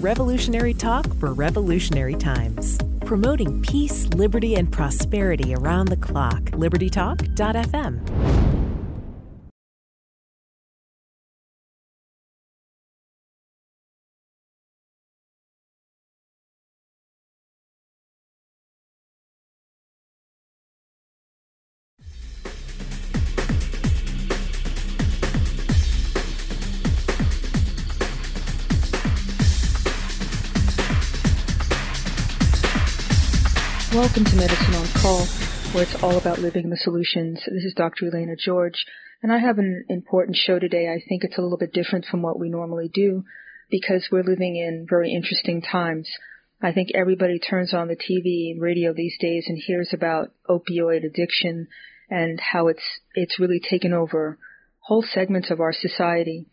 Revolutionary talk for revolutionary times. Promoting peace, liberty, and prosperity around the clock. LibertyTalk.fm. where it's all about living the solutions. This is Dr. Elena George, and I have an important show today. I think it's a little bit different from what we normally do because we're living in very interesting times. I think everybody turns on the TV and radio these days and hears about opioid addiction and how it's it's really taken over whole segments of our society.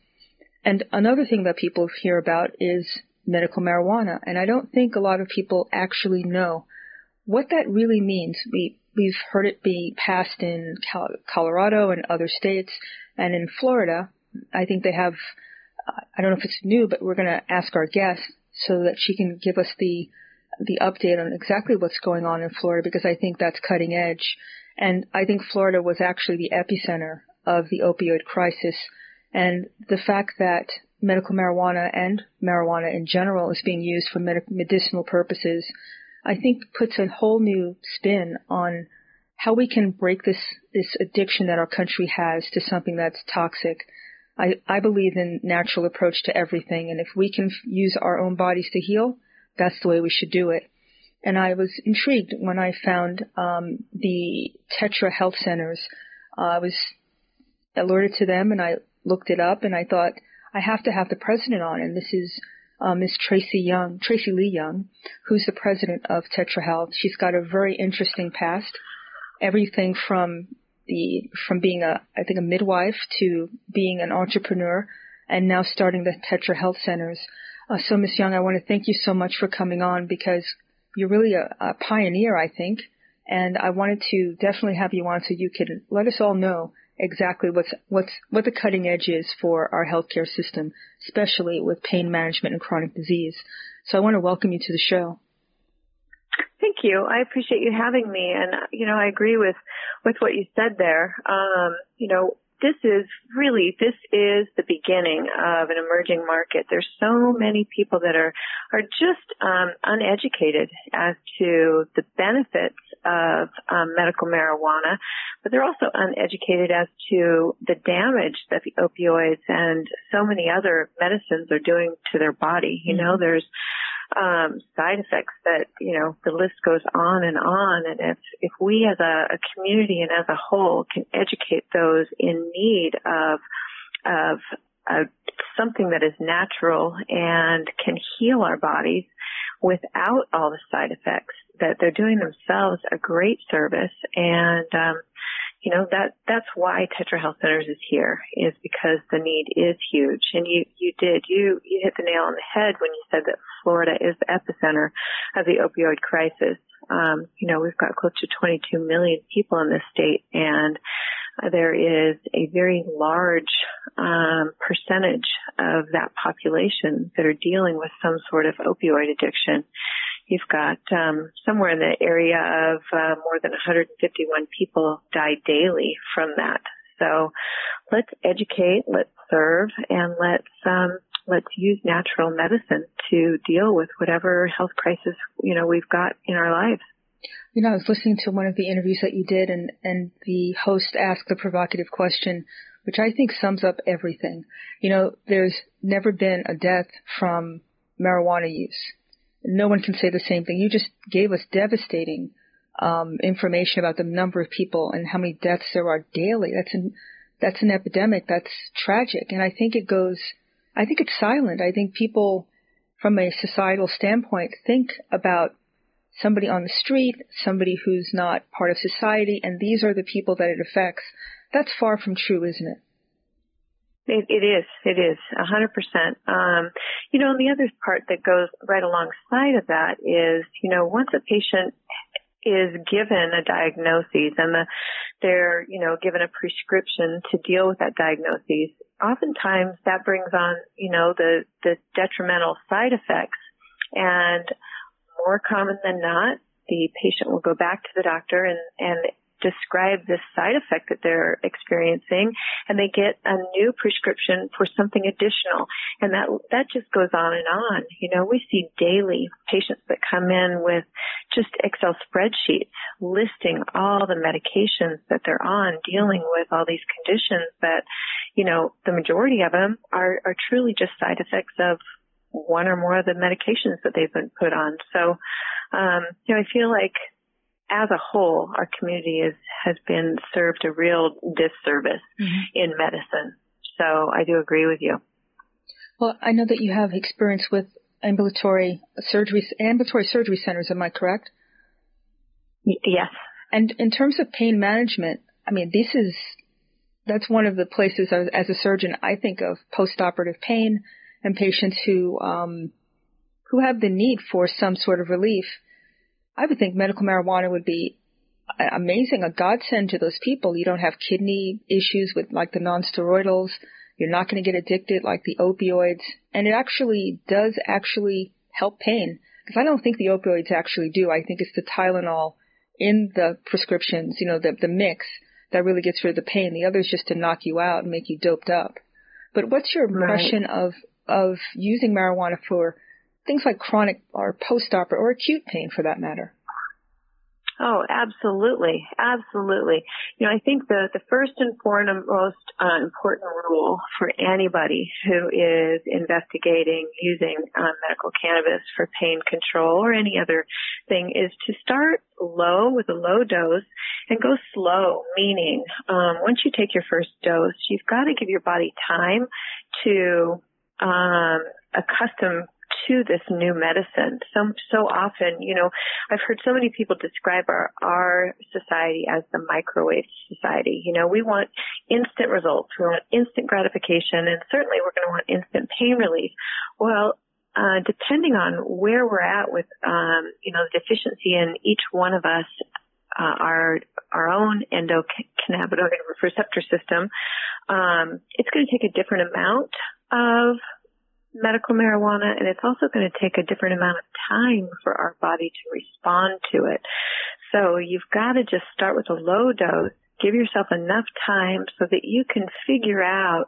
And another thing that people hear about is medical marijuana, and I don't think a lot of people actually know what that really means. We we've heard it be passed in Colorado and other states, and in Florida. I think they have. I don't know if it's new, but we're going to ask our guest so that she can give us the the update on exactly what's going on in Florida because I think that's cutting edge. And I think Florida was actually the epicenter of the opioid crisis. And the fact that medical marijuana and marijuana in general is being used for med- medicinal purposes I think puts a whole new spin on how we can break this this addiction that our country has to something that's toxic. I, I believe in natural approach to everything, and if we can use our own bodies to heal, that's the way we should do it. And I was intrigued when I found um, the Tetra Health Centers. Uh, I was alerted to them, and I looked it up, and I thought I have to have the president on, and this is uh, Miss Tracy Young, Tracy Lee Young, who's the president of Tetra Health. She's got a very interesting past. Everything from the from being a I think a midwife to being an entrepreneur, and now starting the Tetra Health Centers. Uh, so, Miss Young, I want to thank you so much for coming on because you're really a, a pioneer, I think, and I wanted to definitely have you on so you could let us all know exactly what's what's what the cutting edge is for our healthcare system, especially with pain management and chronic disease. So I want to welcome you to the show. Thank you. I appreciate you having me, and you know I agree with with what you said there. Um, you know, this is really this is the beginning of an emerging market. There's so many people that are are just um, uneducated as to the benefits of um, medical marijuana, but they're also uneducated as to the damage that the opioids and so many other medicines are doing to their body. You know, mm-hmm. there's um, side effects that you know the list goes on and on. And if if we as a, a community and as a whole can educate those in need of of uh, something that is natural and can heal our bodies without all the side effects, that they're doing themselves a great service and um, you know that that's why Tetra Health Centers is here is because the need is huge. And you you did you you hit the nail on the head when you said that Florida is the epicenter of the opioid crisis. Um, you know we've got close to 22 million people in this state, and there is a very large um, percentage of that population that are dealing with some sort of opioid addiction. You've got um, somewhere in the area of uh, more than 151 people die daily from that. So let's educate, let's serve, and let's um, let's use natural medicine to deal with whatever health crisis you know we've got in our lives. You know, I was listening to one of the interviews that you did, and and the host asked the provocative question, which I think sums up everything. You know, there's never been a death from marijuana use no one can say the same thing. You just gave us devastating um, information about the number of people and how many deaths there are daily. That's an that's an epidemic. That's tragic, and I think it goes. I think it's silent. I think people, from a societal standpoint, think about somebody on the street, somebody who's not part of society, and these are the people that it affects. That's far from true, isn't it? It, it is. It is a hundred percent. Um, you know, and the other part that goes right alongside of that is, you know, once a patient is given a diagnosis and the, they're, you know, given a prescription to deal with that diagnosis, oftentimes that brings on, you know, the, the detrimental side effects. And more common than not, the patient will go back to the doctor and, and describe this side effect that they're experiencing and they get a new prescription for something additional. And that that just goes on and on. You know we see daily patients that come in with just excel spreadsheets listing all the medications that they're on dealing with all these conditions that you know the majority of them are are truly just side effects of one or more of the medications that they've been put on. So um you know i feel like as a whole, our community is, has been served a real disservice mm-hmm. in medicine. So I do agree with you. Well, I know that you have experience with ambulatory surgery, ambulatory surgery centers. Am I correct? Y- yes. And in terms of pain management, I mean, this is that's one of the places as a surgeon I think of post-operative pain and patients who um, who have the need for some sort of relief. I would think medical marijuana would be uh, amazing, a godsend to those people. You don't have kidney issues with like the nonsteroidals. You're not going to get addicted like the opioids. And it actually does actually help pain. Because I don't think the opioids actually do. I think it's the Tylenol in the prescriptions, you know, the, the mix that really gets rid of the pain. The other is just to knock you out and make you doped up. But what's your impression right. of, of using marijuana for things like chronic or post-operative or acute pain for that matter. Oh, absolutely, absolutely. You know, I think the the first and foremost uh, important rule for anybody who is investigating using um, medical cannabis for pain control or any other thing is to start low with a low dose and go slow. Meaning, um, once you take your first dose, you've got to give your body time to um, accustom to this new medicine. So, so often, you know, I've heard so many people describe our, our society as the microwave society. You know, we want instant results. We want instant gratification and certainly we're going to want instant pain relief. Well, uh, depending on where we're at with, um, you know, the deficiency in each one of us, uh, our our own endocannabinoid receptor system, um, it's going to take a different amount of medical marijuana and it's also going to take a different amount of time for our body to respond to it. So you've got to just start with a low dose, give yourself enough time so that you can figure out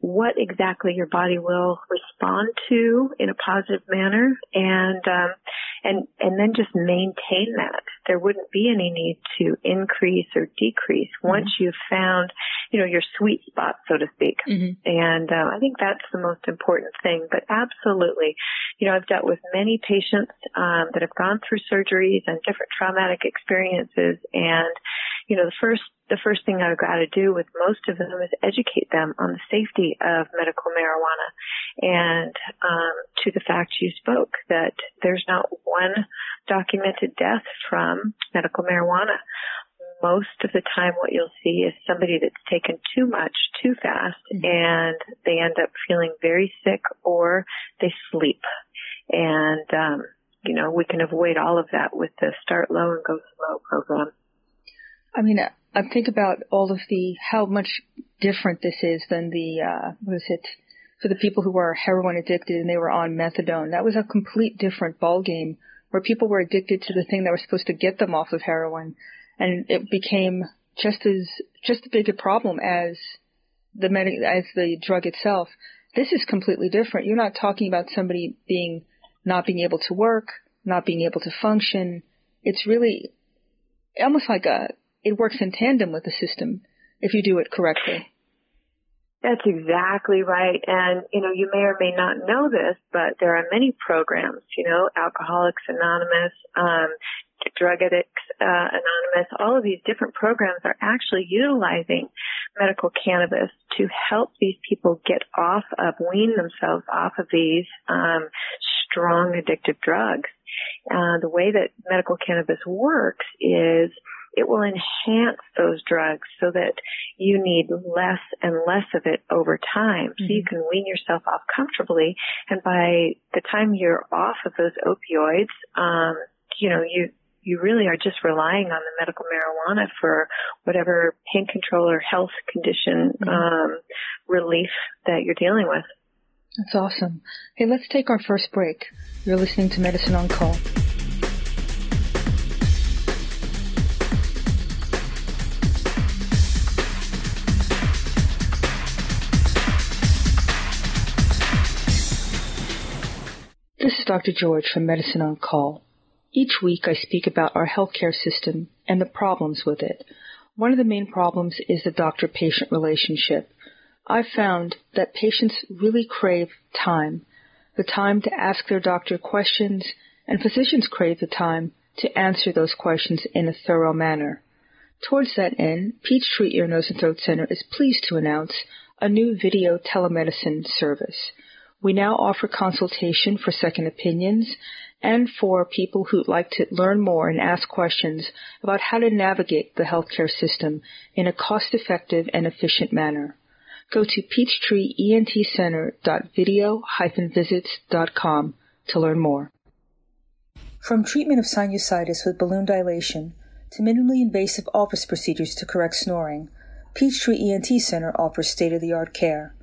what exactly your body will respond to in a positive manner and um, and and then just maintain that there wouldn't be any need to increase or decrease mm-hmm. once you've found you know your sweet spot so to speak mm-hmm. and uh, i think that's the most important thing but absolutely you know i've dealt with many patients um, that have gone through surgeries and different traumatic experiences and you know the first the first thing I've got to do with most of them is educate them on the safety of medical marijuana and um, to the fact you spoke that there's not one documented death from medical marijuana. Most of the time what you'll see is somebody that's taken too much too fast mm-hmm. and they end up feeling very sick or they sleep. And, um, you know, we can avoid all of that with the start low and go slow program. I mean, I think about all of the how much different this is than the uh, what is it for the people who were heroin addicted and they were on methadone. That was a complete different ball game where people were addicted to the thing that was supposed to get them off of heroin, and it became just as just as big a problem as the as the drug itself. This is completely different. You're not talking about somebody being not being able to work, not being able to function. It's really almost like a it works in tandem with the system if you do it correctly. That's exactly right. And, you know, you may or may not know this, but there are many programs, you know, Alcoholics Anonymous, um, Drug Addicts uh, Anonymous, all of these different programs are actually utilizing medical cannabis to help these people get off of, wean themselves off of these um, strong addictive drugs. Uh, the way that medical cannabis works is it will enhance those drugs so that you need less and less of it over time. Mm-hmm. So you mm-hmm. can wean yourself off comfortably. And by the time you're off of those opioids, um, you know, you, you really are just relying on the medical marijuana for whatever pain control or health condition mm-hmm. um, relief that you're dealing with. That's awesome. Hey, let's take our first break. You're listening to Medicine on Call. Dr. George from Medicine on Call. Each week I speak about our healthcare system and the problems with it. One of the main problems is the doctor-patient relationship. I've found that patients really crave time, the time to ask their doctor questions, and physicians crave the time to answer those questions in a thorough manner. Towards that end, Peachtree Ear, Nose, and Throat Center is pleased to announce a new video telemedicine service. We now offer consultation for second opinions and for people who'd like to learn more and ask questions about how to navigate the healthcare system in a cost-effective and efficient manner. Go to peachtreeentcenter.video-visits.com to learn more. From treatment of sinusitis with balloon dilation to minimally invasive office procedures to correct snoring, Peachtree ENT Center offers state-of-the-art care.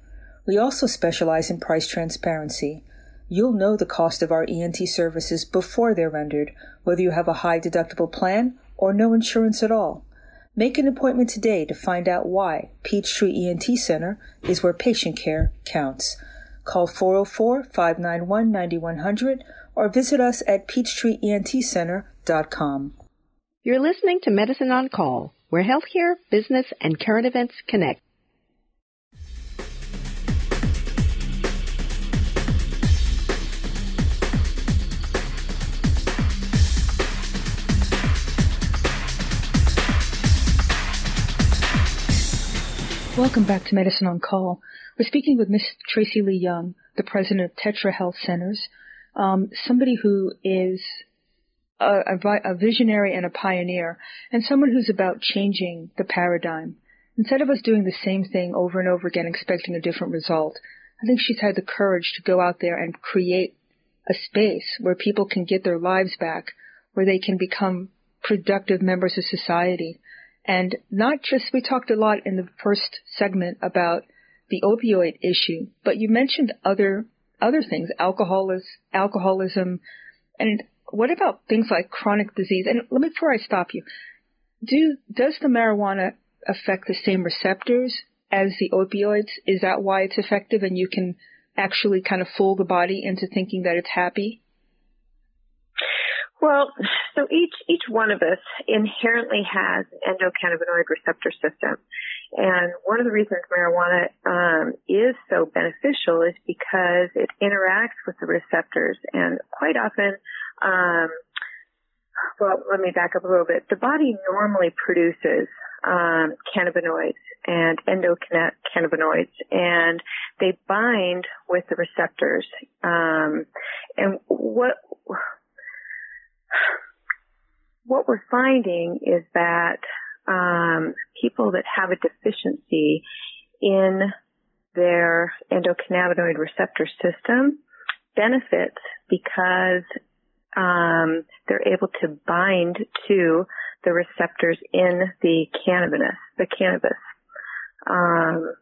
We also specialize in price transparency – You'll know the cost of our ENT services before they're rendered, whether you have a high deductible plan or no insurance at all. Make an appointment today to find out why Peachtree ENT Center is where patient care counts. Call 404-591-9100 or visit us at peachtreeentcenter.com. You're listening to Medicine on Call, where healthcare, business, and current events connect. Welcome back to Medicine on Call. We're speaking with Miss Tracy Lee Young, the president of Tetra Health Centers, um, somebody who is a, a, a visionary and a pioneer, and someone who's about changing the paradigm. Instead of us doing the same thing over and over again, expecting a different result, I think she's had the courage to go out there and create a space where people can get their lives back, where they can become productive members of society and not just, we talked a lot in the first segment about the opioid issue, but you mentioned other, other things, alcoholism, alcoholism, and what about things like chronic disease? And let me, before I stop you, do, does the marijuana affect the same receptors as the opioids? Is that why it's effective and you can actually kind of fool the body into thinking that it's happy? Well, so each each one of us inherently has an endocannabinoid receptor system, and one of the reasons marijuana um, is so beneficial is because it interacts with the receptors, and quite often, um, well, let me back up a little bit. The body normally produces um, cannabinoids and endocannabinoids, and they bind with the receptors. Um, and what what we're finding is that um, people that have a deficiency in their endocannabinoid receptor system benefit because um, they're able to bind to the receptors in the cannabis, the cannabis. Um,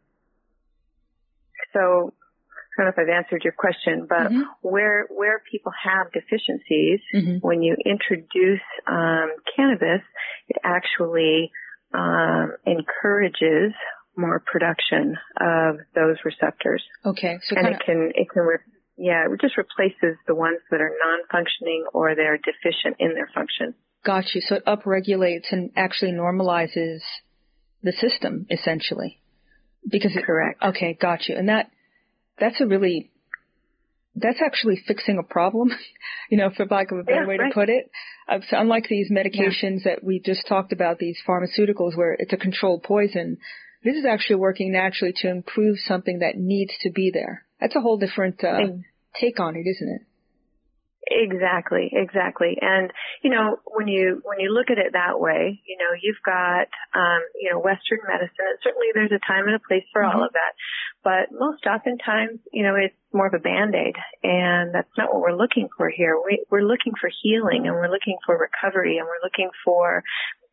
so I don't know if I've answered your question, but mm-hmm. where where people have deficiencies, mm-hmm. when you introduce um, cannabis, it actually um, encourages more production of those receptors. Okay, so and it can it can re- yeah it just replaces the ones that are non-functioning or they're deficient in their function. Got you. So it upregulates and actually normalizes the system essentially because it, correct. Okay, got you. And that that's a really that's actually fixing a problem, you know, for lack of a better yeah, way right. to put it. Uh, so unlike these medications yeah. that we just talked about, these pharmaceuticals where it's a controlled poison, this is actually working naturally to improve something that needs to be there. That's a whole different uh, take on it, isn't it? Exactly, exactly. And you know, when you when you look at it that way, you know, you've got um, you know, Western medicine, and certainly there's a time and a place for mm-hmm. all of that. But most oftentimes, you know, it's more of a band-aid, and that's not what we're looking for here. We, we're looking for healing, and we're looking for recovery, and we're looking for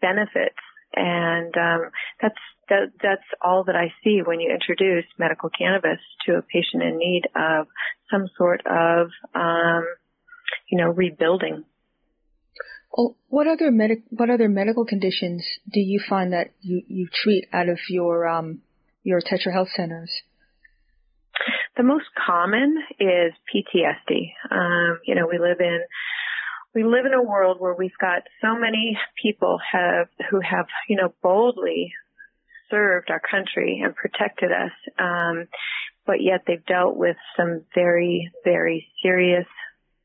benefits. And um, that's that, that's all that I see when you introduce medical cannabis to a patient in need of some sort of um, you know, rebuilding. Well, what other medic what other medical conditions do you find that you, you treat out of your um, your Tetra Health centers? The most common is PTSD. Um, you know, we live in we live in a world where we've got so many people have who have you know boldly served our country and protected us, um, but yet they've dealt with some very very serious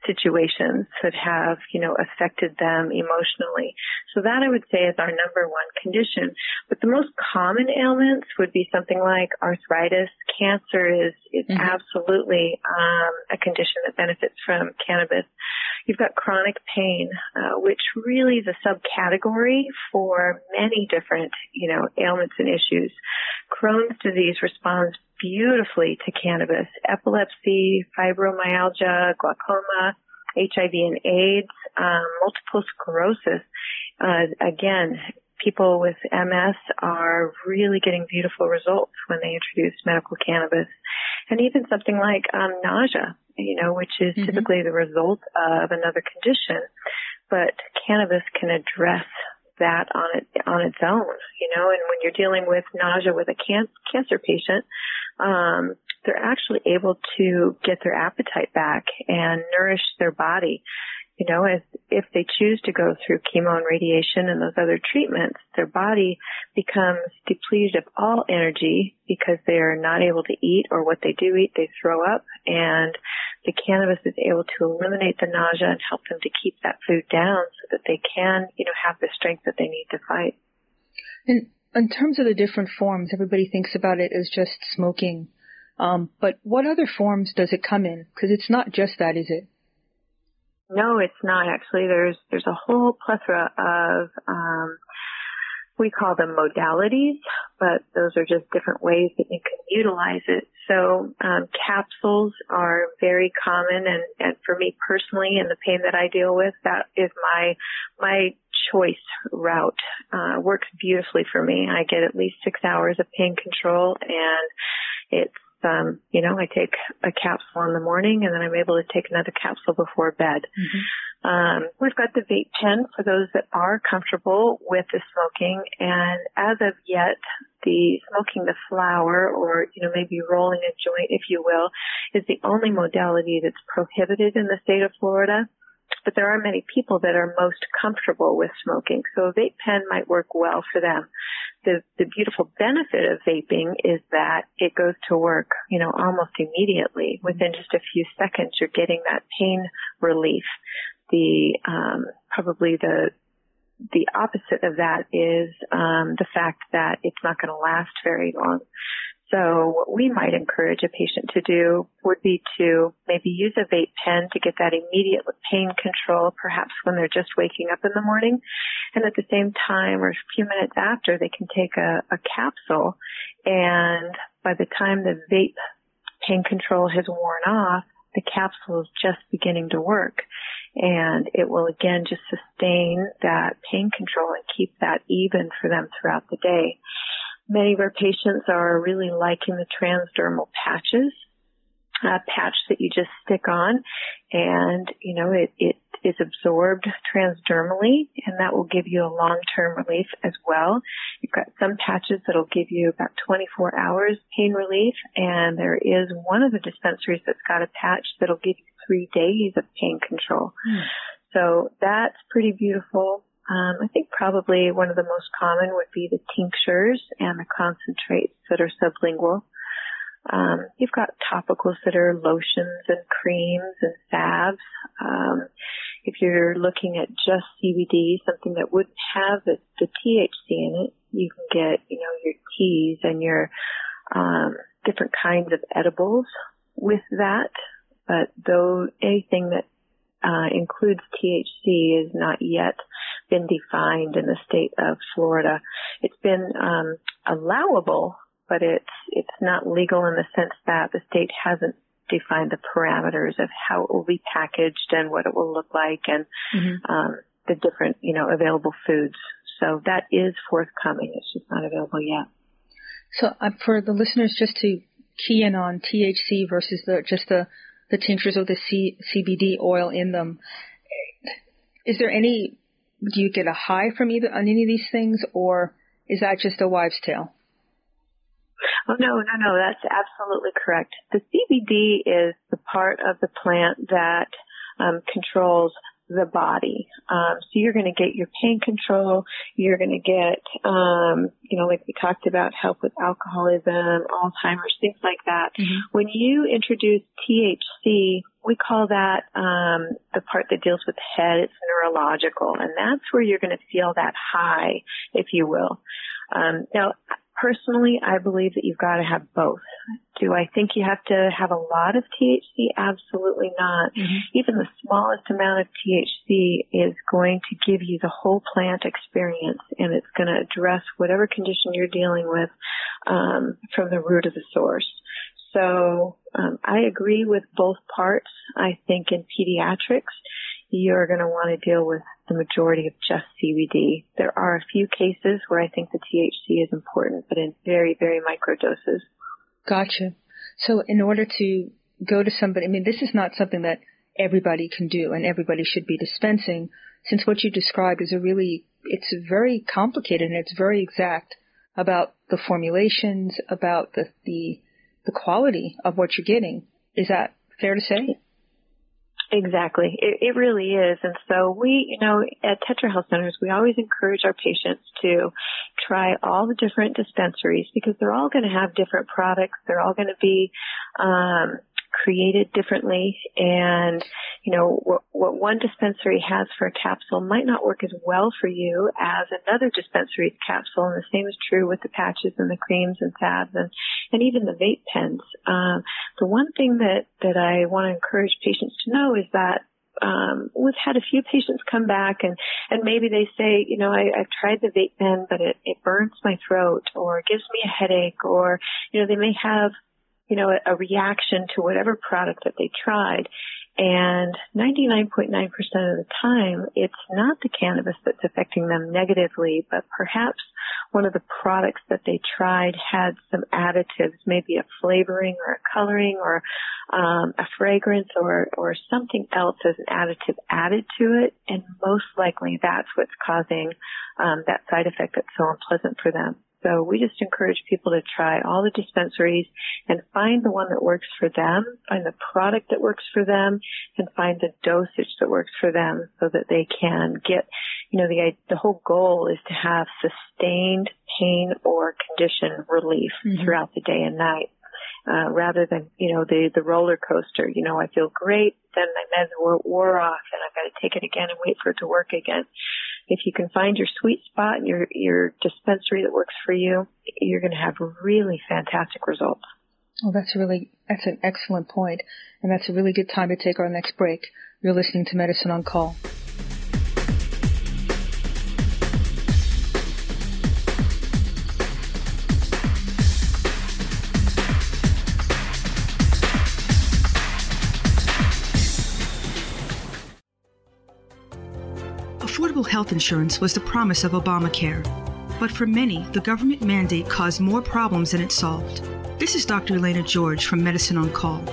situations that have, you know, affected them emotionally. So that I would say is our number one condition. But the most common ailments would be something like arthritis. Cancer is, is mm-hmm. absolutely um, a condition that benefits from cannabis. You've got chronic pain, uh, which really is a subcategory for many different, you know, ailments and issues. Crohn's disease responds beautifully to cannabis. Epilepsy, fibromyalgia, glaucoma, HIV and AIDS, um, multiple sclerosis. Uh, again, people with MS are really getting beautiful results when they introduce medical cannabis. And even something like um, nausea, you know, which is mm-hmm. typically the result of another condition. But cannabis can address that on it on its own, you know. And when you're dealing with nausea with a can- cancer patient, um, they're actually able to get their appetite back and nourish their body. You know, as if they choose to go through chemo and radiation and those other treatments, their body becomes depleted of all energy because they are not able to eat or what they do eat, they throw up and the cannabis is able to eliminate the nausea and help them to keep that food down so that they can, you know, have the strength that they need to fight. And in terms of the different forms, everybody thinks about it as just smoking. Um, but what other forms does it come in? Because it's not just that, is it? No, it's not actually. There's there's a whole plethora of um, we call them modalities, but those are just different ways that you can utilize it. So um, capsules are very common, and, and for me personally, and the pain that I deal with, that is my my choice route. Uh, works beautifully for me. I get at least six hours of pain control, and it's um, you know, I take a capsule in the morning and then I'm able to take another capsule before bed. Mm-hmm. Um, we've got the vape pen for those that are comfortable with the smoking. And as of yet, the smoking the flower or, you know, maybe rolling a joint, if you will, is the only modality that's prohibited in the state of Florida but there are many people that are most comfortable with smoking. So a vape pen might work well for them. The, the beautiful benefit of vaping is that it goes to work, you know, almost immediately. Within just a few seconds, you're getting that pain relief. The, um, probably the, the opposite of that is um, the fact that it's not going to last very long. So what we might encourage a patient to do would be to maybe use a vape pen to get that immediate pain control, perhaps when they're just waking up in the morning. And at the same time or a few minutes after, they can take a, a capsule and by the time the vape pain control has worn off, the capsule is just beginning to work and it will again just sustain that pain control and keep that even for them throughout the day. Many of our patients are really liking the transdermal patches, a patch that you just stick on and, you know, it, it is absorbed transdermally and that will give you a long-term relief as well. You've got some patches that'll give you about 24 hours pain relief and there is one of the dispensaries that's got a patch that'll give you three days of pain control. Mm. So that's pretty beautiful. Um, I think probably one of the most common would be the tinctures and the concentrates that are sublingual. Um, you've got topicals that are lotions and creams and salves. Um, if you're looking at just CBD, something that wouldn't have the, the THC in it, you can get, you know, your teas and your um, different kinds of edibles with that. But though anything that uh, includes THC has not yet been defined in the state of Florida. It's been um, allowable, but it's it's not legal in the sense that the state hasn't defined the parameters of how it will be packaged and what it will look like and mm-hmm. um, the different you know available foods. So that is forthcoming. It's just not available yet. So uh, for the listeners, just to key in on THC versus the just the the tinctures of the C, CBD oil in them. Is there any? Do you get a high from either on any of these things, or is that just a wives' tale? Oh no, no, no, that's absolutely correct. The CBD is the part of the plant that um, controls the body. Um, so you're going to get your pain control. You're going to get, um, you know, like we talked about, help with alcoholism, Alzheimer's, things like that. Mm-hmm. When you introduce THC, we call that um, the part that deals with the head. It's neurological, and that's where you're going to feel that high, if you will. Um, now, Personally, I believe that you've got to have both. Do I think you have to have a lot of THC? Absolutely not. Mm-hmm. Even the smallest amount of THC is going to give you the whole plant experience and it's going to address whatever condition you're dealing with um, from the root of the source. So um, I agree with both parts. I think in pediatrics, you're going to want to deal with the majority of just CBD. There are a few cases where I think the THC is important, but in very, very micro doses. Gotcha. So in order to go to somebody, I mean, this is not something that everybody can do and everybody should be dispensing since what you described is a really, it's very complicated and it's very exact about the formulations, about the, the, the quality of what you're getting. Is that fair to say? Exactly. It, it really is. And so we, you know, at Tetra Health Centers, we always encourage our patients to try all the different dispensaries because they're all going to have different products. They're all going to be, um, created differently. And you know what, what one dispensary has for a capsule might not work as well for you as another dispensary's capsule. And the same is true with the patches and the creams and salves and and even the vape pens. Um, the one thing that that I want to encourage patients to know is that um, we've had a few patients come back and, and maybe they say, you know, I, I've tried the vape pen, but it, it burns my throat or gives me a headache or, you know, they may have you know, a, a reaction to whatever product that they tried. And 99.9% of the time, it's not the cannabis that's affecting them negatively, but perhaps one of the products that they tried had some additives, maybe a flavoring or a coloring or um, a fragrance or, or something else as an additive added to it. And most likely that's what's causing um, that side effect that's so unpleasant for them. So we just encourage people to try all the dispensaries and find the one that works for them, find the product that works for them, and find the dosage that works for them so that they can get, you know, the, the whole goal is to have sustained pain or condition relief mm-hmm. throughout the day and night. Uh, rather than, you know, the, the roller coaster, you know, I feel great, then my meds wore, wore off and I've got to take it again and wait for it to work again if you can find your sweet spot and your, your dispensary that works for you, you're going to have really fantastic results. Well, that's a really, that's an excellent. And that's a really good time to take our next break. You're listening to Medicine on Call. Health insurance was the promise of Obamacare. But for many, the government mandate caused more problems than it solved. This is Dr. Elena George from Medicine on Call,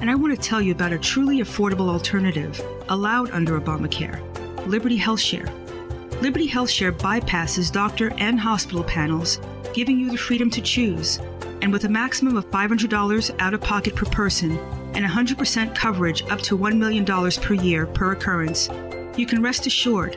and I want to tell you about a truly affordable alternative allowed under Obamacare Liberty HealthShare. Liberty HealthShare bypasses doctor and hospital panels, giving you the freedom to choose. And with a maximum of $500 out of pocket per person and 100% coverage up to $1 million per year per occurrence, you can rest assured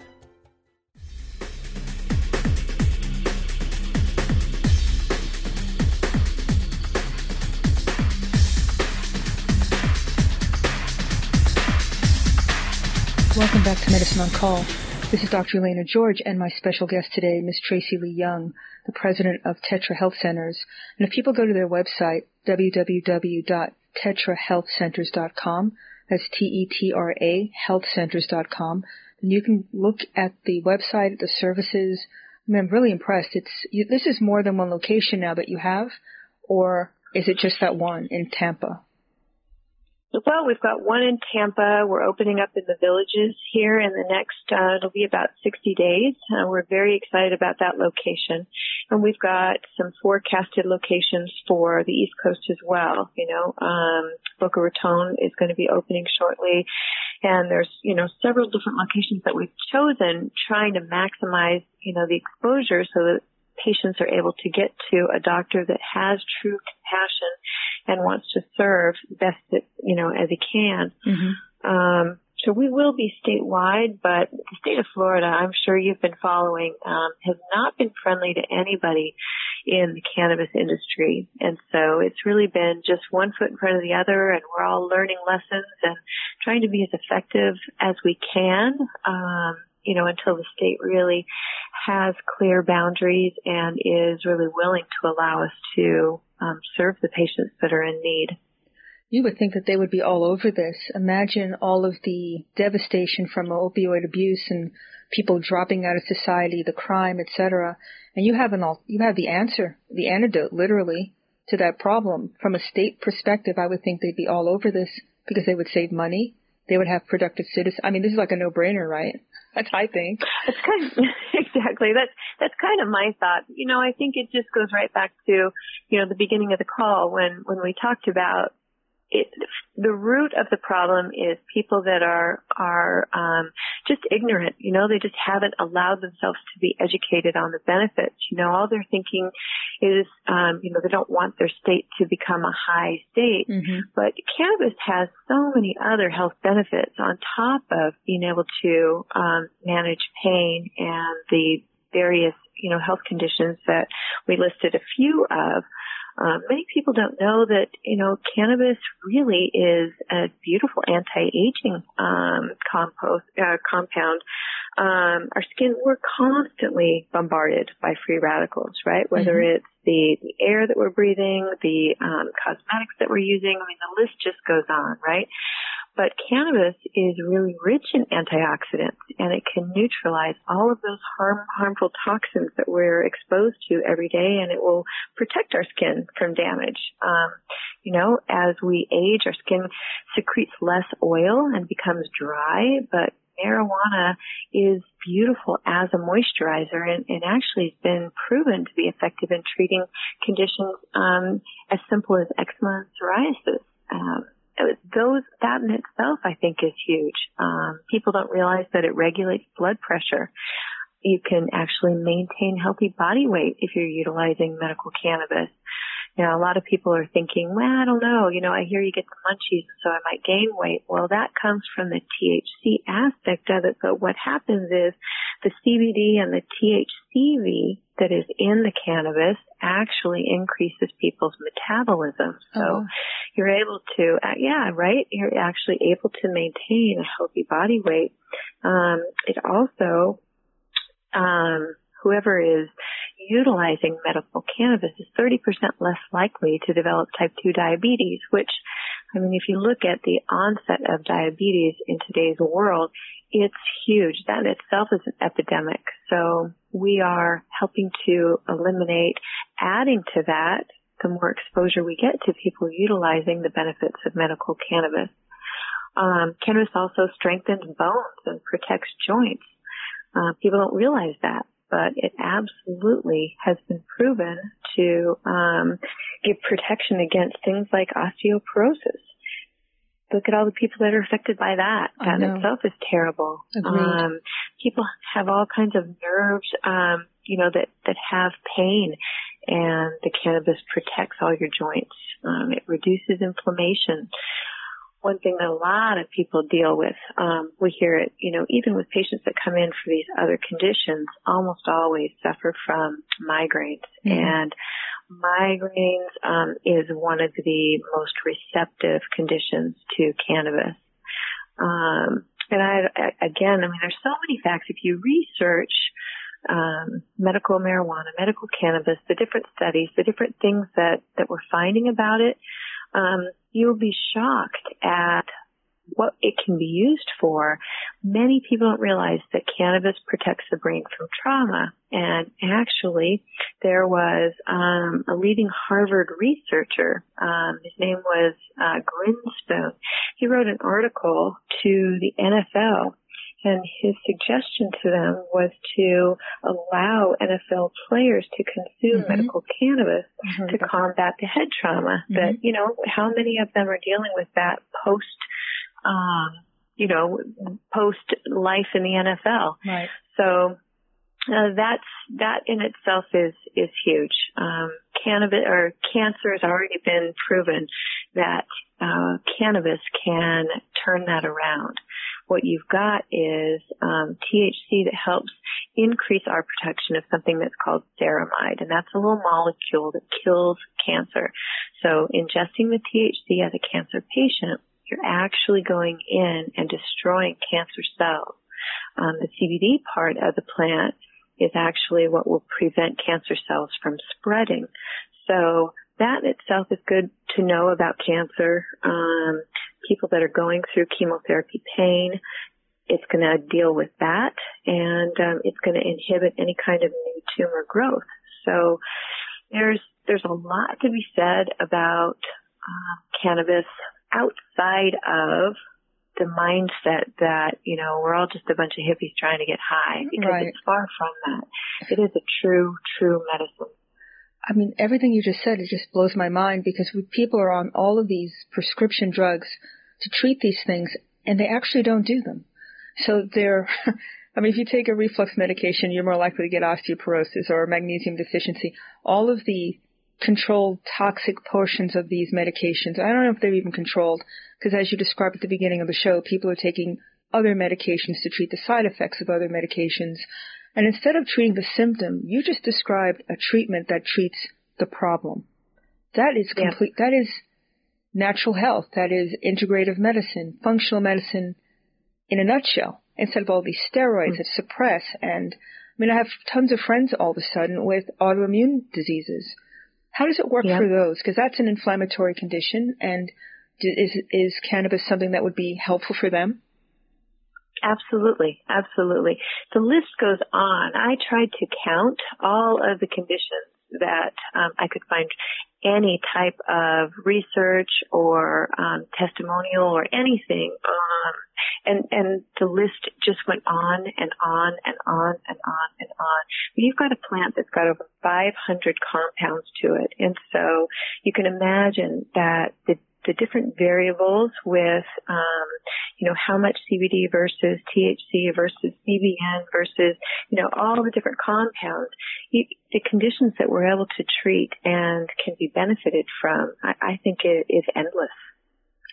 Medicine on Call. This is Dr. Elena George and my special guest today, Ms. Tracy Lee Young, the president of Tetra Health Centers. And if people go to their website, www.tetrahealthcenters.com, that's T-E-T-R-A, healthcenters.com, and you can look at the website, the services. I mean, I'm really impressed. It's, you, this is more than one location now that you have, or is it just that one in Tampa? Well, we've got one in Tampa. We're opening up in the villages here in the next, uh, it'll be about 60 days. Uh, we're very excited about that location. And we've got some forecasted locations for the East Coast as well. You know, um, Boca Raton is going to be opening shortly. And there's, you know, several different locations that we've chosen trying to maximize, you know, the exposure so that patients are able to get to a doctor that has true compassion and wants to serve best that, you know, as he can. Mm-hmm. Um, so we will be statewide, but the state of Florida, I'm sure you've been following, um, has not been friendly to anybody in the cannabis industry. And so it's really been just one foot in front of the other and we're all learning lessons and trying to be as effective as we can. Um, you know, until the state really has clear boundaries and is really willing to allow us to um, serve the patients that are in need. You would think that they would be all over this. Imagine all of the devastation from opioid abuse and people dropping out of society, the crime, etc. And you have an all, you have the answer, the antidote, literally, to that problem. From a state perspective, I would think they'd be all over this because they would save money. They would have productive citizens. I mean, this is like a no-brainer, right? That's I think. That's kind of, exactly. That's that's kind of my thought. You know, I think it just goes right back to, you know, the beginning of the call when when we talked about it, the root of the problem is people that are are um, just ignorant. You know, they just haven't allowed themselves to be educated on the benefits. You know, all they're thinking is, um, you know, they don't want their state to become a high state. Mm-hmm. But cannabis has so many other health benefits on top of being able to um, manage pain and the various, you know, health conditions that we listed a few of. Um, many people don't know that you know cannabis really is a beautiful anti-aging um, compost uh, compound. Um, our skin we're constantly bombarded by free radicals, right? Whether mm-hmm. it's the, the air that we're breathing, the um, cosmetics that we're using. I mean, the list just goes on, right? But cannabis is really rich in antioxidants and it can neutralize all of those harm, harmful toxins that we're exposed to every day and it will protect our skin from damage. Um, you know, as we age, our skin secretes less oil and becomes dry, but marijuana is beautiful as a moisturizer and, and actually has been proven to be effective in treating conditions um, as simple as eczema and psoriasis. Um, those that in itself I think is huge. Um, people don't realize that it regulates blood pressure. You can actually maintain healthy body weight if you're utilizing medical cannabis. Know, a lot of people are thinking, well, I don't know, you know, I hear you get the munchies, so I might gain weight. Well, that comes from the THC aspect of it, but what happens is the CBD and the THCV that is in the cannabis actually increases people's metabolism. So oh. you're able to, uh, yeah, right? You're actually able to maintain a healthy body weight. Um, it also, um, whoever is utilizing medical cannabis is 30% less likely to develop type 2 diabetes, which, I mean, if you look at the onset of diabetes in today's world, it's huge. That in itself is an epidemic. So we are helping to eliminate, adding to that, the more exposure we get to people utilizing the benefits of medical cannabis. Um, cannabis also strengthens bones and protects joints. Uh, people don't realize that but it absolutely has been proven to um, give protection against things like osteoporosis. Look at all the people that are affected by that. That in itself is terrible. Um, people have all kinds of nerves, um, you know, that, that have pain and the cannabis protects all your joints. Um, it reduces inflammation one thing that a lot of people deal with. Um, we hear it, you know, even with patients that come in for these other conditions, almost always suffer from migraines. Mm-hmm. And migraines um, is one of the most receptive conditions to cannabis. Um, And I, again, I mean, there's so many facts. If you research um, medical marijuana, medical cannabis, the different studies, the different things that that we're finding about it, um, you'll be shocked at what it can be used for. Many people don't realize that cannabis protects the brain from trauma. And actually, there was um, a leading Harvard researcher. Um, his name was uh, Grinspoon. He wrote an article to the NFL and his suggestion to them was to allow NFL players to consume mm-hmm. medical cannabis mm-hmm. to combat the head trauma mm-hmm. that, you know, how many of them are dealing with that post, um, you know, post life in the NFL. Right. So, uh, that's that in itself is is huge. Um, cannabis or cancer has already been proven that uh, cannabis can turn that around what you've got is um, THC that helps increase our protection of something that's called ceramide, and that's a little molecule that kills cancer. So ingesting the THC as a cancer patient, you're actually going in and destroying cancer cells. Um, the CBD part of the plant is actually what will prevent cancer cells from spreading. So that itself is good to know about cancer. Um, people that are going through chemotherapy pain. It's going to deal with that and um, it's going to inhibit any kind of new tumor growth. So there's there's a lot to be said about uh, cannabis outside of the mindset that you know we're all just a bunch of hippies trying to get high mm-hmm. because right. it's far from that. It is a true true medicine. I mean, everything you just said, it just blows my mind because we, people are on all of these prescription drugs to treat these things and they actually don't do them. So they're, I mean, if you take a reflux medication, you're more likely to get osteoporosis or magnesium deficiency. All of the controlled toxic portions of these medications, I don't know if they're even controlled because as you described at the beginning of the show, people are taking other medications to treat the side effects of other medications. And instead of treating the symptom, you just described a treatment that treats the problem. That is complete, yeah. that is natural health, that is integrative medicine, functional medicine in a nutshell, instead of all these steroids mm-hmm. that suppress. And I mean, I have tons of friends all of a sudden with autoimmune diseases. How does it work yeah. for those? Because that's an inflammatory condition, and is is cannabis something that would be helpful for them? Absolutely, absolutely. The list goes on. I tried to count all of the conditions that um, I could find any type of research or um, testimonial or anything, um, and and the list just went on and on and on and on and on. You've got a plant that's got over 500 compounds to it, and so you can imagine that the the different variables with, um, you know, how much CBD versus THC versus CBN versus, you know, all the different compounds, you, the conditions that we're able to treat and can be benefited from, I, I think it is endless.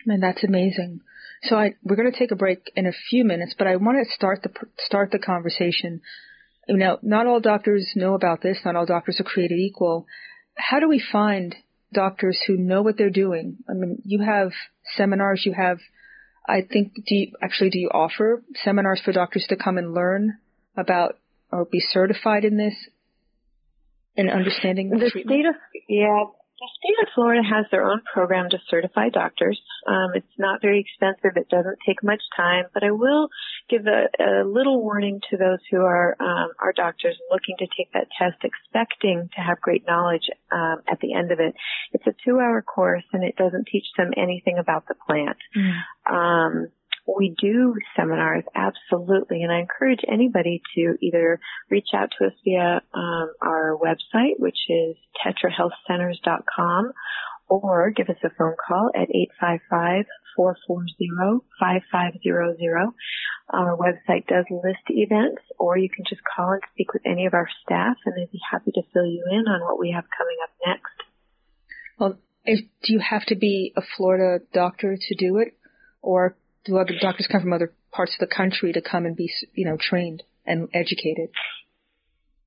And that's amazing. So I, we're going to take a break in a few minutes, but I want to start the start the conversation. You know, not all doctors know about this. Not all doctors are created equal. How do we find doctors who know what they're doing. I mean, you have seminars, you have, I think, do you, actually, do you offer seminars for doctors to come and learn about or be certified in this and understanding the treatment? state of, yeah, the state of Florida has their own program to certify doctors. Um, it's not very expensive. It doesn't take much time, but I will give a, a little warning to those who are um, our doctors looking to take that test, expecting to have great knowledge um, at the end of it. It's a two-hour course, and it doesn't teach them anything about the plant. Mm. Um, we do seminars, absolutely, and I encourage anybody to either reach out to us via um, our website, which is tetrahealthcenters.com, or give us a phone call at 855-440-5500. Our website does list events, or you can just call and speak with any of our staff, and they'd be happy to fill you in on what we have coming up next. Well, if, do you have to be a Florida doctor to do it, or do other doctors come from other parts of the country to come and be, you know, trained and educated?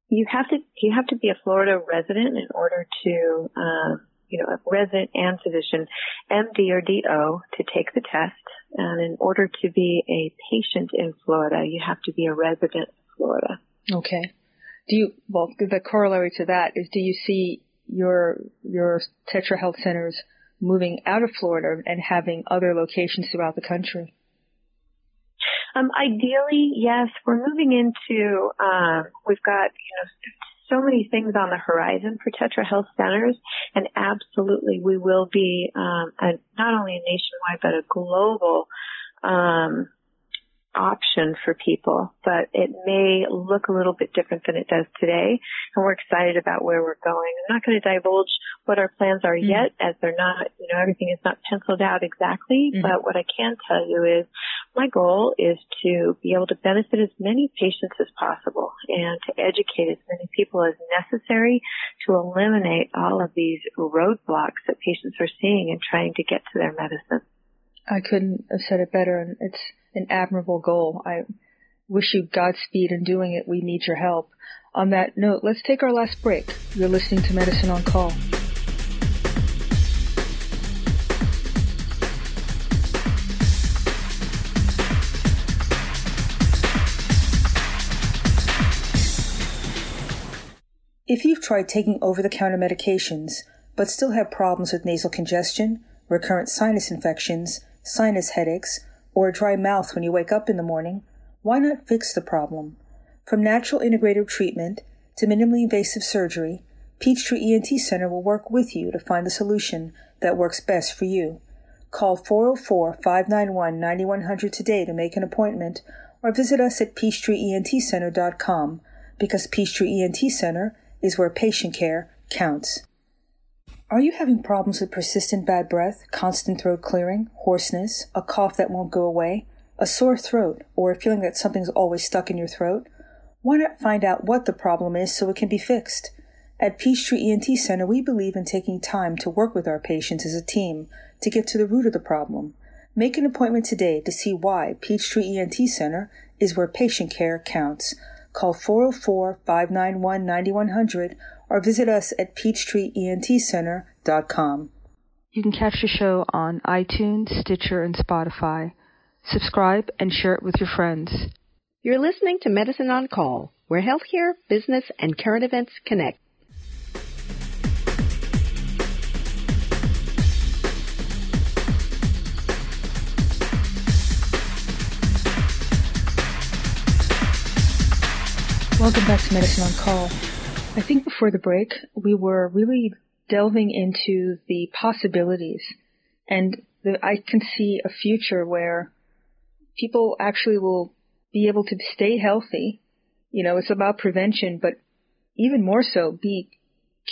You have to you have to be a Florida resident in order to, um, you know, a resident and physician, MD or DO, to take the test. And in order to be a patient in Florida, you have to be a resident of Florida. Okay. Do you, well, the corollary to that is do you see your, your Tetra Health centers moving out of Florida and having other locations throughout the country? Um, ideally, yes. We're moving into, um, we've got, you know, so many things on the horizon for Tetra Health Centers, and absolutely we will be um, a, not only a nationwide but a global um, option for people, but it may look a little bit different than it does today. And we're excited about where we're going. I'm not going to divulge what our plans are mm-hmm. yet as they're not, you know, everything is not penciled out exactly. Mm-hmm. But what I can tell you is my goal is to be able to benefit as many patients as possible and to educate as many people as necessary to eliminate all of these roadblocks that patients are seeing in trying to get to their medicine. I couldn't have said it better and it's an admirable goal. I wish you Godspeed in doing it. We need your help. On that note, let's take our last break. You're listening to Medicine on Call. If you've tried taking over the counter medications, but still have problems with nasal congestion, recurrent sinus infections, sinus headaches, or a dry mouth when you wake up in the morning, why not fix the problem? From natural integrative treatment to minimally invasive surgery, Peachtree ENT Center will work with you to find the solution that works best for you. Call 404 591 9100 today to make an appointment or visit us at peachtreeentcenter.com because Peachtree ENT Center is where patient care counts. Are you having problems with persistent bad breath, constant throat clearing, hoarseness, a cough that won't go away, a sore throat, or a feeling that something's always stuck in your throat? Why not find out what the problem is so it can be fixed? At Peachtree ENT Center, we believe in taking time to work with our patients as a team to get to the root of the problem. Make an appointment today to see why Peachtree ENT Center is where patient care counts. Call 404 591 9100 or visit us at peachtreeentcenter.com. You can catch the show on iTunes, Stitcher, and Spotify. Subscribe and share it with your friends. You're listening to Medicine on Call, where healthcare, business, and current events connect. Welcome back to Medicine on Call. I think before the break, we were really delving into the possibilities. And the, I can see a future where people actually will be able to stay healthy. You know, it's about prevention, but even more so, be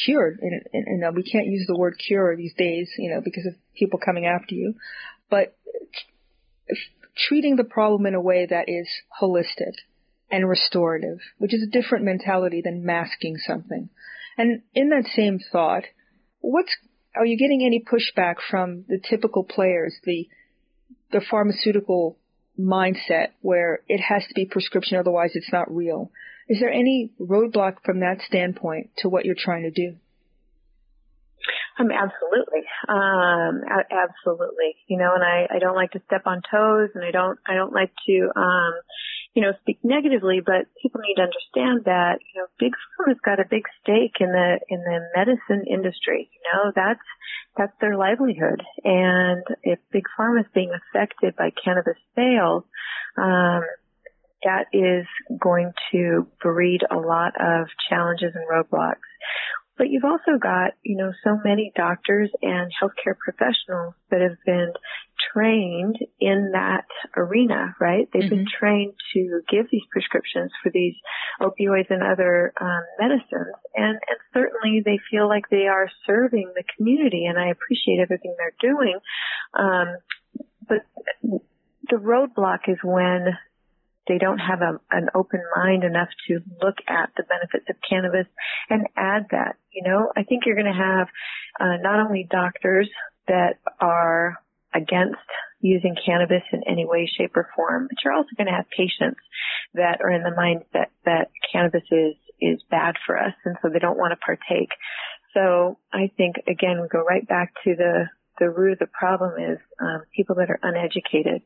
cured. And, and, and we can't use the word cure these days, you know, because of people coming after you. But treating the problem in a way that is holistic and restorative, which is a different mentality than masking something. And in that same thought, what's are you getting any pushback from the typical players, the the pharmaceutical mindset where it has to be prescription otherwise it's not real? Is there any roadblock from that standpoint to what you're trying to do? Um, absolutely. Um, a- absolutely. You know, and I, I don't like to step on toes and I don't, I don't like to, um, you know, speak negatively, but people need to understand that, you know, big pharma's got a big stake in the, in the medicine industry. You know, that's, that's their livelihood. And if big pharma is being affected by cannabis sales, um, that is going to breed a lot of challenges and roadblocks. But you've also got, you know, so many doctors and healthcare professionals that have been trained in that arena, right? They've mm-hmm. been trained to give these prescriptions for these opioids and other um, medicines, and, and certainly they feel like they are serving the community, and I appreciate everything they're doing. Um, but the roadblock is when they don't have a, an open mind enough to look at the benefits of cannabis and add that. You know, I think you're going to have uh, not only doctors that are against using cannabis in any way, shape, or form, but you're also going to have patients that are in the mindset that cannabis is is bad for us, and so they don't want to partake. So I think again we go right back to the the root of the problem is um, people that are uneducated.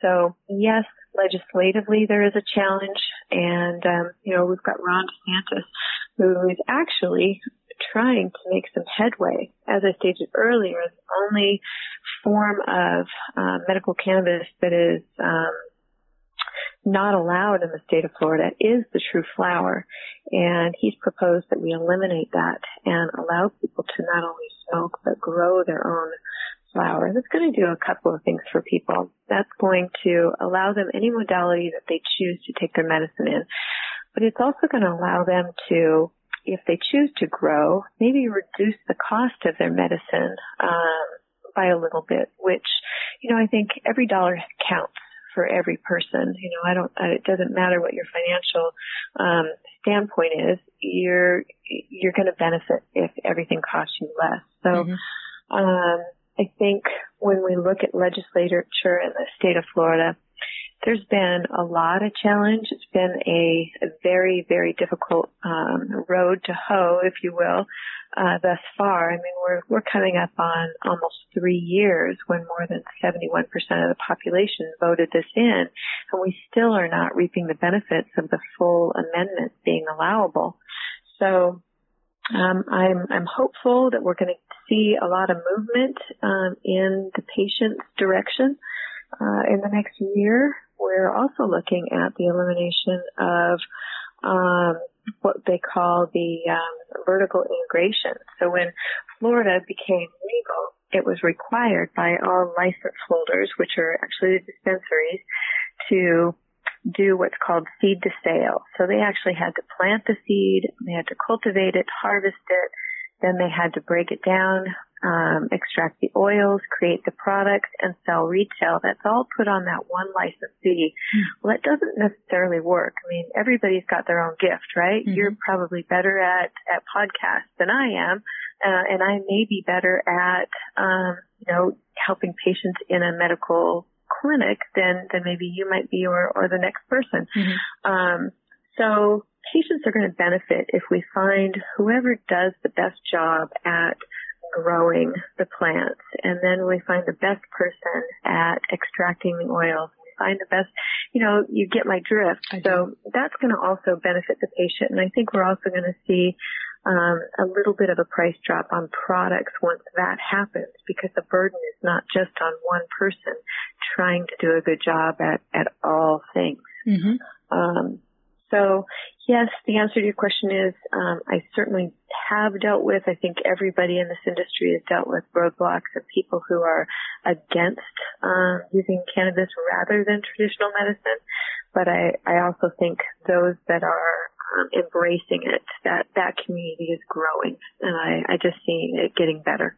So yes, legislatively there is a challenge, and um, you know we've got Ron DeSantis who is actually trying to make some headway. As I stated earlier, the only form of uh, medical cannabis that is um, not allowed in the state of Florida is the true flower. And he's proposed that we eliminate that and allow people to not only smoke but grow their own flower. It's going to do a couple of things for people. That's going to allow them any modality that they choose to take their medicine in. But it's also going to allow them to, if they choose to grow, maybe reduce the cost of their medicine um, by a little bit, which, you know, I think every dollar counts for every person. You know, I don't, it doesn't matter what your financial, um, standpoint is, you're, you're going to benefit if everything costs you less. So, mm-hmm. um, I think when we look at legislature in the state of Florida, there's been a lot of challenge. It's been a, very, very difficult um, road to hoe, if you will, uh, thus far. I mean, we're we're coming up on almost three years when more than 71% of the population voted this in, and we still are not reaping the benefits of the full amendment being allowable. So. Um, I'm I'm hopeful that we're going to see a lot of movement um, in the patient's direction uh, in the next year. We're also looking at the elimination of um, what they call the um, vertical integration. So when Florida became legal, it was required by all license holders, which are actually the dispensaries, to do what's called seed to sale. So they actually had to plant the seed, they had to cultivate it, harvest it, then they had to break it down, um, extract the oils, create the products, and sell retail. That's all put on that one licensee. Mm. Well, that doesn't necessarily work. I mean, everybody's got their own gift, right? Mm-hmm. You're probably better at at podcasts than I am, uh, and I may be better at um, you know helping patients in a medical clinic than than maybe you might be or or the next person. Mm-hmm. Um, so patients are going to benefit if we find whoever does the best job at growing the plants. And then we find the best person at extracting the oils. We find the best, you know, you get my drift. So that's going to also benefit the patient. And I think we're also going to see um, a little bit of a price drop on products once that happens because the burden is not just on one person trying to do a good job at, at all things. Mm-hmm. Um, so yes, the answer to your question is um, I certainly have dealt with. I think everybody in this industry has dealt with roadblocks of people who are against um, using cannabis rather than traditional medicine. But I, I also think those that are um, embracing it, that that community is growing, and I, I just see it getting better.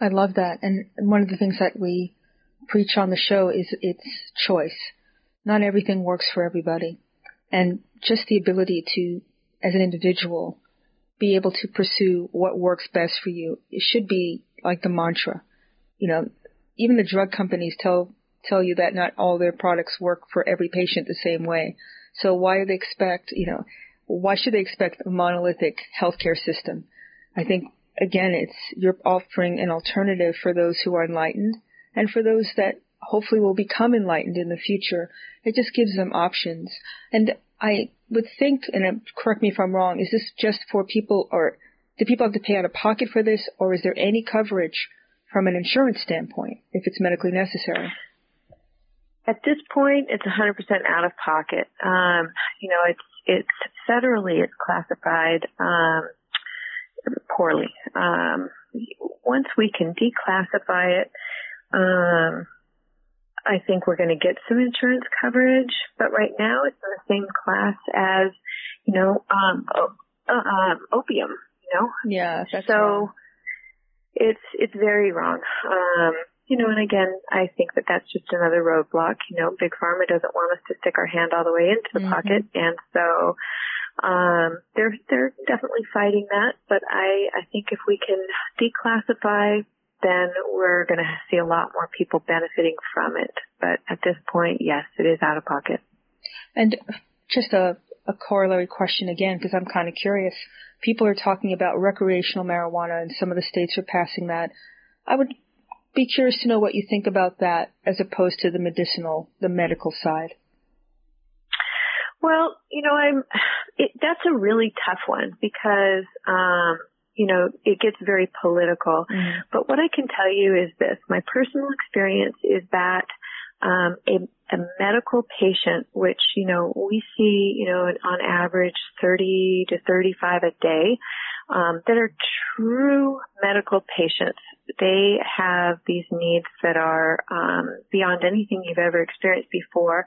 I love that, and one of the things that we preach on the show is it's choice. Not everything works for everybody and just the ability to, as an individual, be able to pursue what works best for you. It should be like the mantra. You know, even the drug companies tell tell you that not all their products work for every patient the same way. So why do they expect, you know, why should they expect a monolithic healthcare system? I think again, it's you're offering an alternative for those who are enlightened and for those that hopefully will become enlightened in the future. It just gives them options. And I would think, and correct me if I'm wrong, is this just for people, or do people have to pay out of pocket for this, or is there any coverage from an insurance standpoint if it's medically necessary? At this point, it's 100% out of pocket. Um, you know, it's it's federally it's classified um, poorly. Um, once we can declassify it, um, I think we're going to get some insurance coverage, but right now it's in the same class as, you know, um, uh, um, opium, you know? Yeah, so wrong. it's, it's very wrong. Um, you know, and again, I think that that's just another roadblock. You know, Big Pharma doesn't want us to stick our hand all the way into the mm-hmm. pocket, and so um, they're they're definitely fighting that. But I I think if we can declassify then we're going to see a lot more people benefiting from it. But at this point, yes, it is out of pocket. And just a, a corollary question again, because I'm kind of curious. People are talking about recreational marijuana, and some of the states are passing that. I would be curious to know what you think about that as opposed to the medicinal, the medical side. Well, you know, I'm. It, that's a really tough one because, um, you know, it gets very political. Mm. But what I can tell you is this: my personal experience is that um, a, a medical patient, which you know we see, you know, on average 30 to 35 a day, um, that are true medical patients. They have these needs that are um, beyond anything you've ever experienced before.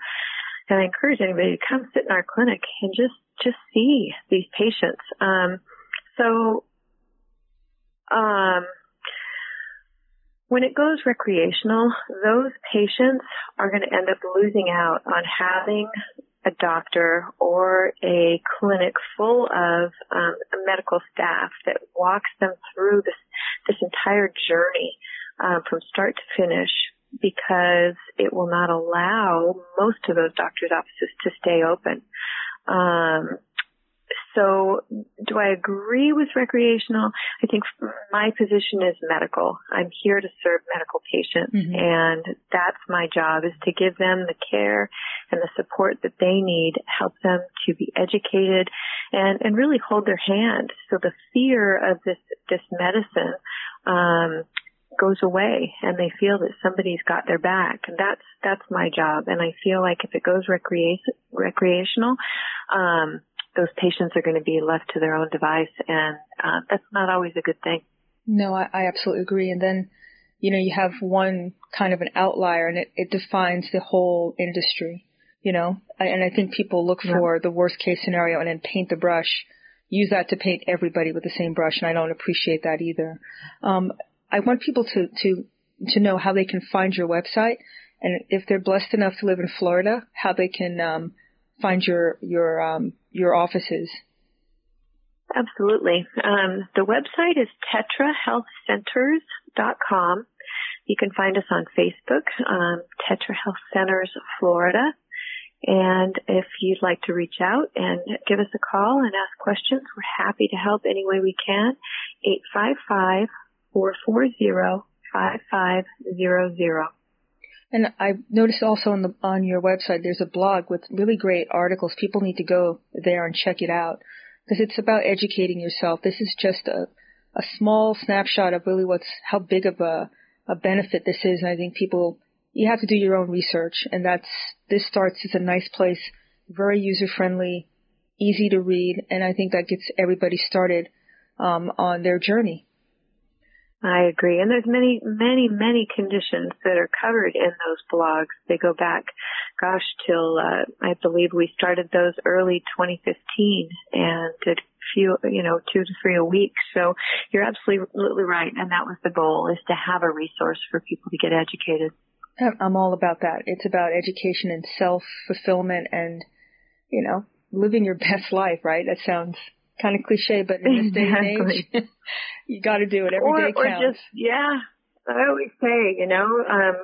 And I encourage anybody to come sit in our clinic and just just see these patients. Um, so, um, when it goes recreational, those patients are going to end up losing out on having a doctor or a clinic full of um, medical staff that walks them through this this entire journey um, from start to finish because it will not allow most of those doctors' offices to stay open. Um, so do I agree with recreational? I think my position is medical. I'm here to serve medical patients mm-hmm. and that's my job is to give them the care and the support that they need, help them to be educated and, and really hold their hand. So the fear of this, this medicine, um, goes away and they feel that somebody's got their back and that's that's my job and I feel like if it goes recreation recreational um those patients are going to be left to their own device, and uh, that's not always a good thing. No, I, I absolutely agree. And then, you know, you have one kind of an outlier, and it, it defines the whole industry. You know, and I think people look for yeah. the worst case scenario and then paint the brush, use that to paint everybody with the same brush, and I don't appreciate that either. Um, I want people to to to know how they can find your website, and if they're blessed enough to live in Florida, how they can um, find your your um, your offices? Absolutely. Um, the website is tetrahealthcenters.com. You can find us on Facebook, um, Tetra Health Centers Florida. And if you'd like to reach out and give us a call and ask questions, we're happy to help any way we can. 855 440 5500. And I noticed also on the on your website there's a blog with really great articles. People need to go there and check it out because it's about educating yourself. This is just a a small snapshot of really what's how big of a a benefit this is. And I think people you have to do your own research, and that's this starts as a nice place, very user friendly, easy to read, and I think that gets everybody started um, on their journey. I agree. And there's many, many, many conditions that are covered in those blogs. They go back, gosh, till, uh, I believe we started those early 2015 and did few, you know, two to three a week. So you're absolutely right. And that was the goal is to have a resource for people to get educated. I'm all about that. It's about education and self fulfillment and, you know, living your best life, right? That sounds kind of cliche, but in this day and age, you got to do it every or, day counts. Or just yeah, I always say, you know, um,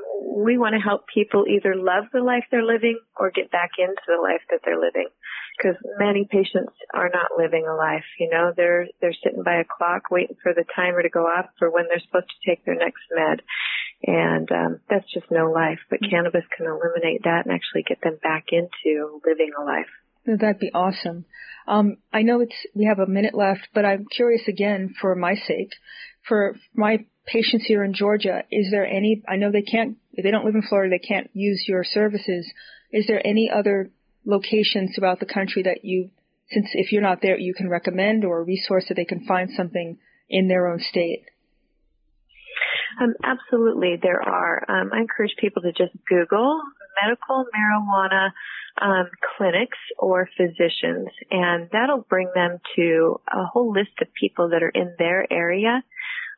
we want to help people either love the life they're living or get back into the life that they're living. Because many patients are not living a life, you know, they're, they're sitting by a clock waiting for the timer to go off for when they're supposed to take their next med. And, um, that's just no life, but mm-hmm. cannabis can eliminate that and actually get them back into living a life. That'd be awesome. Um, I know it's we have a minute left, but I'm curious again for my sake, for my patients here in Georgia, is there any? I know they can't. If they don't live in Florida, they can't use your services. Is there any other locations throughout the country that you, since if you're not there, you can recommend or a resource that they can find something in their own state? Um, absolutely, there are. Um, I encourage people to just Google medical marijuana um, clinics or physicians, and that'll bring them to a whole list of people that are in their area.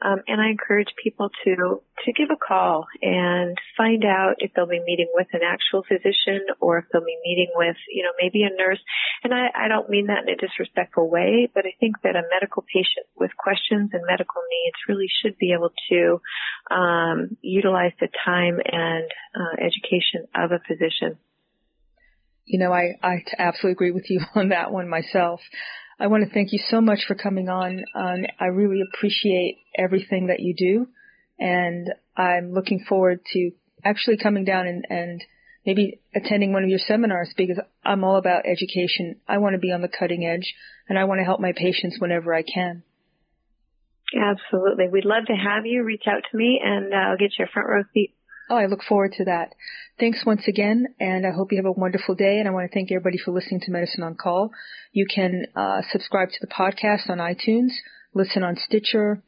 Um, and I encourage people to to give a call and find out if they'll be meeting with an actual physician or if they'll be meeting with, you know, maybe a nurse. And I, I don't mean that in a disrespectful way, but I think that a medical patient with questions and medical needs really should be able to um, utilize the time and uh, education of a physician you know, I, I absolutely agree with you on that one myself. I want to thank you so much for coming on. Um, I really appreciate everything that you do. And I'm looking forward to actually coming down and, and maybe attending one of your seminars because I'm all about education. I want to be on the cutting edge and I want to help my patients whenever I can. Absolutely. We'd love to have you reach out to me and I'll get you a front row seat. Oh, I look forward to that. Thanks once again, and I hope you have a wonderful day. And I want to thank everybody for listening to Medicine on Call. You can uh, subscribe to the podcast on iTunes, listen on Stitcher,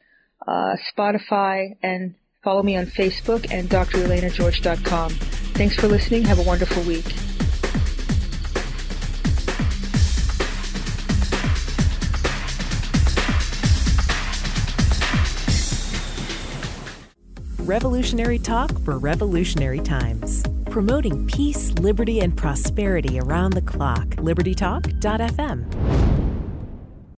uh, Spotify, and follow me on Facebook and drelenageorge.com. Thanks for listening. Have a wonderful week. Revolutionary talk for revolutionary times. Promoting peace, liberty, and prosperity around the clock. LibertyTalk.fm.